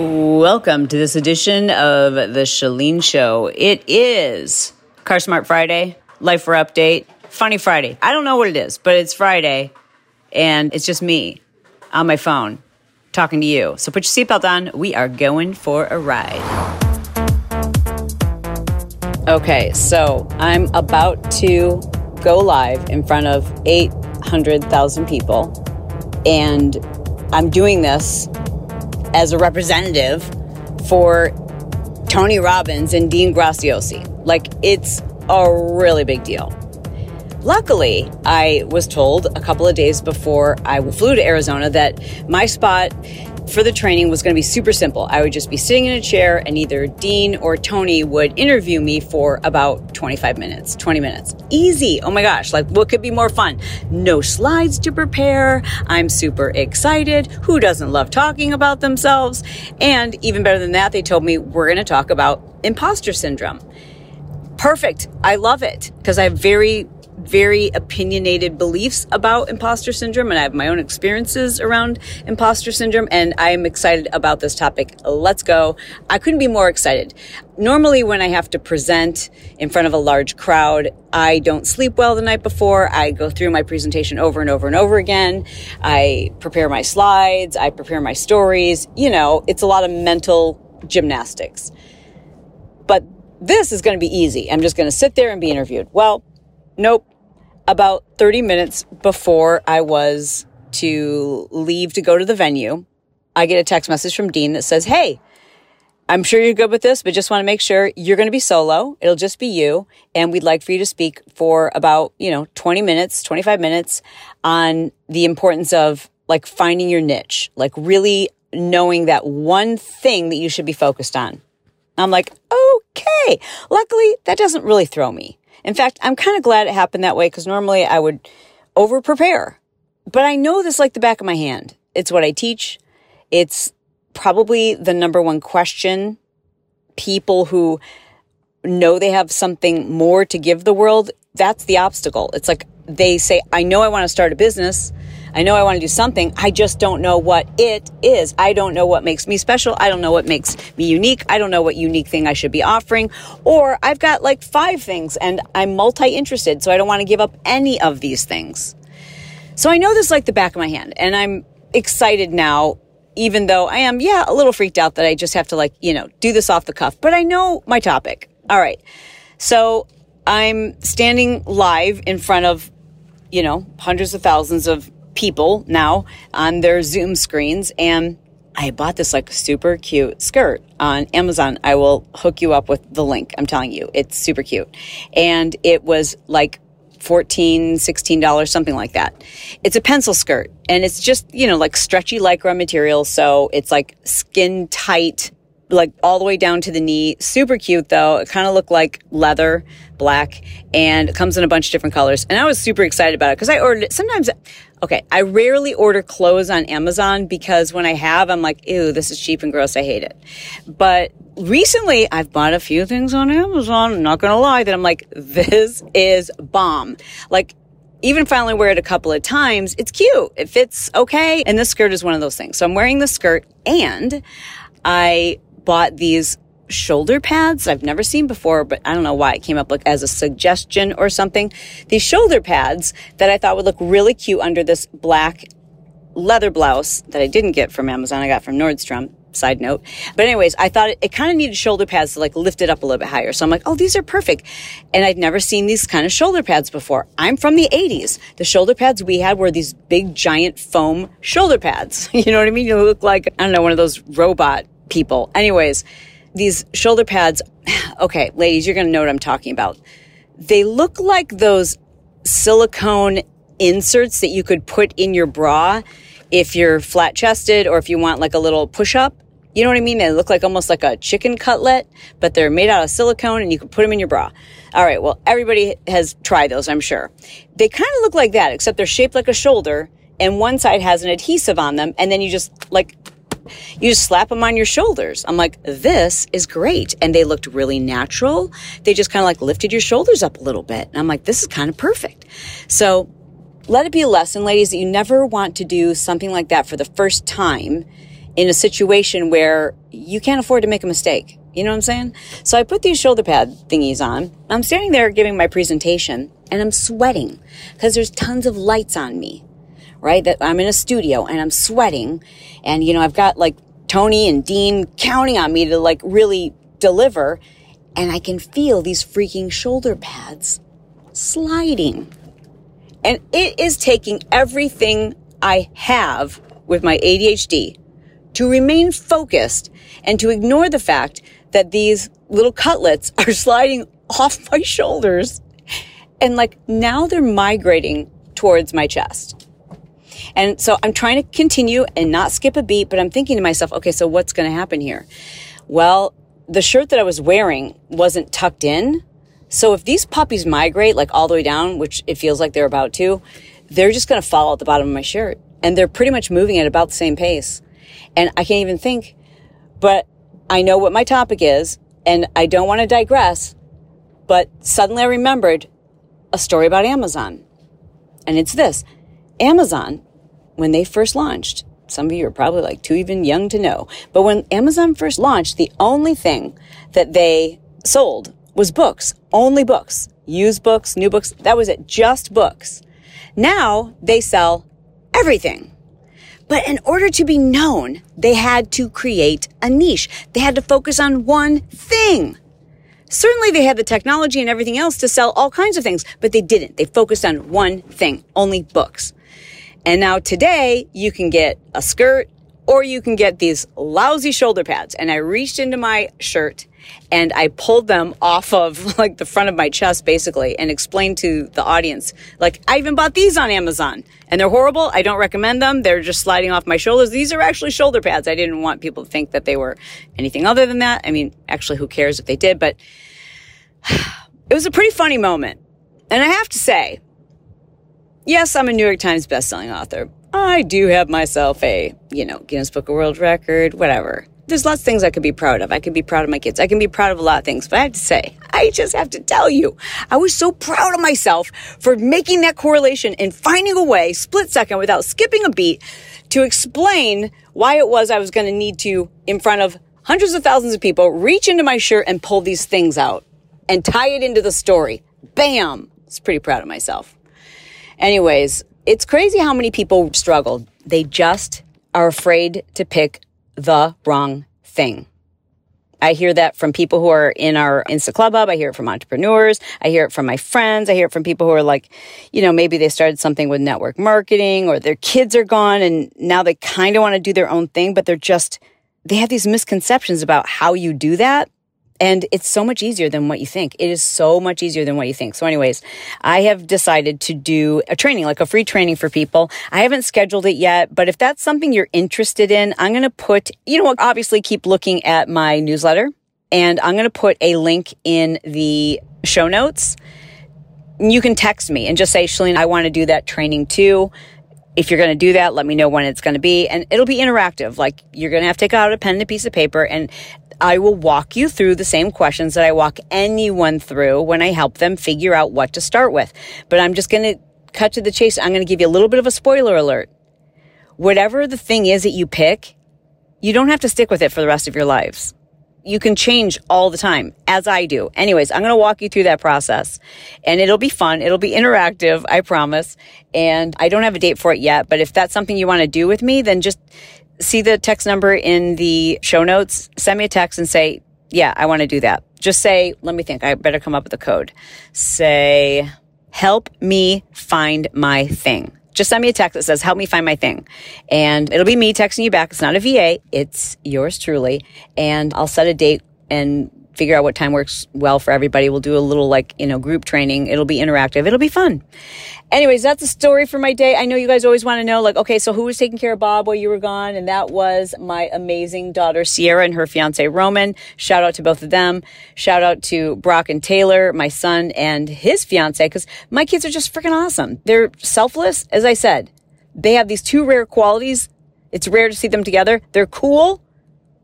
Welcome to this edition of the Chalene Show. It is Car Smart Friday, Lifer Update, Funny Friday. I don't know what it is, but it's Friday, and it's just me on my phone talking to you. So put your seatbelt on. We are going for a ride. Okay, so I'm about to go live in front of 800,000 people, and I'm doing this as a representative for Tony Robbins and Dean Graziosi. Like, it's a really big deal. Luckily, I was told a couple of days before I flew to Arizona that my spot for the training was going to be super simple. I would just be sitting in a chair and either Dean or Tony would interview me for about 25 minutes, 20 minutes. Easy. Oh my gosh. Like what could be more fun? No slides to prepare. I'm super excited. Who doesn't love talking about themselves? And even better than that, they told me we're going to talk about imposter syndrome. Perfect. I love it because I have very very opinionated beliefs about imposter syndrome and I have my own experiences around imposter syndrome and I am excited about this topic. Let's go. I couldn't be more excited. Normally when I have to present in front of a large crowd, I don't sleep well the night before. I go through my presentation over and over and over again. I prepare my slides. I prepare my stories. You know, it's a lot of mental gymnastics. But this is going to be easy. I'm just going to sit there and be interviewed. Well, Nope. About 30 minutes before I was to leave to go to the venue, I get a text message from Dean that says, Hey, I'm sure you're good with this, but just want to make sure you're going to be solo. It'll just be you. And we'd like for you to speak for about, you know, 20 minutes, 25 minutes on the importance of like finding your niche, like really knowing that one thing that you should be focused on. I'm like, okay. Luckily, that doesn't really throw me. In fact, I'm kind of glad it happened that way because normally I would over prepare. But I know this like the back of my hand. It's what I teach. It's probably the number one question people who know they have something more to give the world. That's the obstacle. It's like they say, I know I want to start a business. I know I want to do something. I just don't know what it is. I don't know what makes me special. I don't know what makes me unique. I don't know what unique thing I should be offering. Or I've got like five things and I'm multi interested, so I don't want to give up any of these things. So I know this like the back of my hand and I'm excited now, even though I am, yeah, a little freaked out that I just have to like, you know, do this off the cuff, but I know my topic. All right. So I'm standing live in front of, you know, hundreds of thousands of people now on their Zoom screens. And I bought this like super cute skirt on Amazon. I will hook you up with the link. I'm telling you, it's super cute. And it was like 14 $16, something like that. It's a pencil skirt and it's just, you know, like stretchy lycra material. So it's like skin tight, like all the way down to the knee. Super cute though. It kind of looked like leather, black, and it comes in a bunch of different colors. And I was super excited about it because I ordered it. Sometimes Okay, I rarely order clothes on Amazon because when I have, I'm like, ew, this is cheap and gross. I hate it. But recently, I've bought a few things on Amazon. I'm not gonna lie that I'm like, this is bomb. Like, even only wear it a couple of times, it's cute. It fits okay. And this skirt is one of those things. So I'm wearing the skirt and I bought these shoulder pads I've never seen before, but I don't know why it came up like as a suggestion or something. These shoulder pads that I thought would look really cute under this black leather blouse that I didn't get from Amazon. I got from Nordstrom. Side note. But anyways, I thought it, it kind of needed shoulder pads to like lift it up a little bit higher. So I'm like, oh, these are perfect. And I'd never seen these kind of shoulder pads before. I'm from the 80s. The shoulder pads we had were these big giant foam shoulder pads. You know what I mean? You look like, I don't know, one of those robot people. Anyways, these shoulder pads, okay, ladies, you're going to know what I'm talking about. They look like those silicone inserts that you could put in your bra if you're flat chested or if you want like a little push up. You know what I mean? They look like almost like a chicken cutlet, but they're made out of silicone and you can put them in your bra. All right. Well, everybody has tried those, I'm sure. They kind of look like that, except they're shaped like a shoulder and one side has an adhesive on them. And then you just like you just slap them on your shoulders. I'm like, this is great. And they looked really natural. They just kind of like lifted your shoulders up a little bit. And I'm like, this is kind of perfect. So let it be a lesson, ladies, that you never want to do something like that for the first time in a situation where you can't afford to make a mistake. You know what I'm saying? So I put these shoulder pad thingies on. I'm standing there giving my presentation and I'm sweating because there's tons of lights on me, right? That I'm in a studio and I'm sweating. And, you know, I've got like Tony and Dean counting on me to like really deliver. And I can feel these freaking shoulder pads sliding. And it is taking everything I have with my ADHD to remain focused and to ignore the fact that these little cutlets are sliding off my shoulders. And like now they're migrating towards my chest. And so I'm trying to continue and not skip a beat, but I'm thinking to myself, okay, so what's going to happen here? Well, the shirt that I was wearing wasn't tucked in. So if these puppies migrate like all the way down, which it feels like they're about to, they're just going to fall at the bottom of my shirt. And they're pretty much moving at about the same pace. And I can't even think, but I know what my topic is and I don't want to digress, but suddenly I remembered a story about Amazon. And it's this Amazon, when they first launched, some of you are probably like too even young to know, but when Amazon first launched, the only thing that they sold was books, only books, used books, new books. That was it, just books. Now they sell everything. But in order to be known, they had to create a niche. They had to focus on one thing. Certainly they had the technology and everything else to sell all kinds of things, but they didn't. They focused on one thing, only books. And now today you can get a skirt or you can get these lousy shoulder pads. And I reached into my shirt and I pulled them off of like the front of my chest basically and explained to the audience, like, I even bought these on Amazon and they're horrible. I don't recommend them. They're just sliding off my shoulders. These are actually shoulder pads. I didn't want people to think that they were anything other than that. I mean, actually, who cares if they did? But it was a pretty funny moment. And I have to say, yes, I'm a New York Times bestselling author. I do have myself a, you know, Guinness Book of World Record, whatever there's lots of things I could be proud of. I could be proud of my kids. I can be proud of a lot of things. But I have to say, I just have to tell you, I was so proud of myself for making that correlation and finding a way, split second, without skipping a beat, to explain why it was I was going to need to, in front of hundreds of thousands of people, reach into my shirt and pull these things out and tie it into the story. Bam! I was pretty proud of myself. Anyways, it's crazy how many people struggle. They just are afraid to pick the wrong thing. I hear that from people who are in our Insta Club Hub. I hear it from entrepreneurs. I hear it from my friends. I hear it from people who are like, you know, maybe they started something with network marketing or their kids are gone and now they kind of want to do their own thing, but they're just, they have these misconceptions about how you do that. And it's so much easier than what you think. It is so much easier than what you think. So, anyways, I have decided to do a training, like a free training for people. I haven't scheduled it yet, but if that's something you're interested in, I'm going to put, you know, what obviously keep looking at my newsletter and I'm going to put a link in the show notes. You can text me and just say, Chalene, I want to do that training too. If you're going to do that, let me know when it's going to be. And it'll be interactive. Like you're going to have to take out a pen and a piece of paper and I will walk you through the same questions that I walk anyone through when I help them figure out what to start with. But I'm just going to cut to the chase. I'm going to give you a little bit of a spoiler alert. Whatever the thing is that you pick, you don't have to stick with it for the rest of your lives. You can change all the time, as I do. Anyways, I'm going to walk you through that process and it'll be fun. It'll be interactive, I promise. And I don't have a date for it yet, but if that's something you want to do with me, then just see the text number in the show notes, send me a text and say, yeah, I want to do that. Just say, let me think, I better come up with a code. Say, help me find my thing. Just send me a text that says, help me find my thing. And it'll be me texting you back. It's not a VA. It's yours truly. And I'll set a date and figure out what time works well for everybody. We'll do a little like, you know, group training. It'll be interactive. It'll be fun. Anyways, that's a story for my day. I know you guys always want to know, like, okay, so who was taking care of Bob while you were gone? And that was my amazing daughter, Sierra, and her fiance, Roman. Shout out to both of them. Shout out to Brock and Taylor, my son and his fiance, because my kids are just freaking awesome. They're selfless. As I said, they have these two rare qualities. It's rare to see them together. They're cool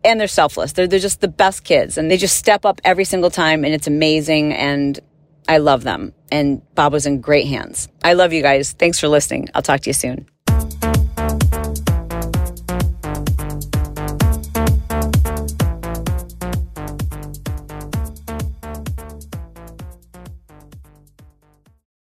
and they're selfless. They're, they're just the best kids and they just step up every single time and it's amazing. And I love them. And Bob was in great hands. I love you guys. Thanks for listening. I'll talk to you soon.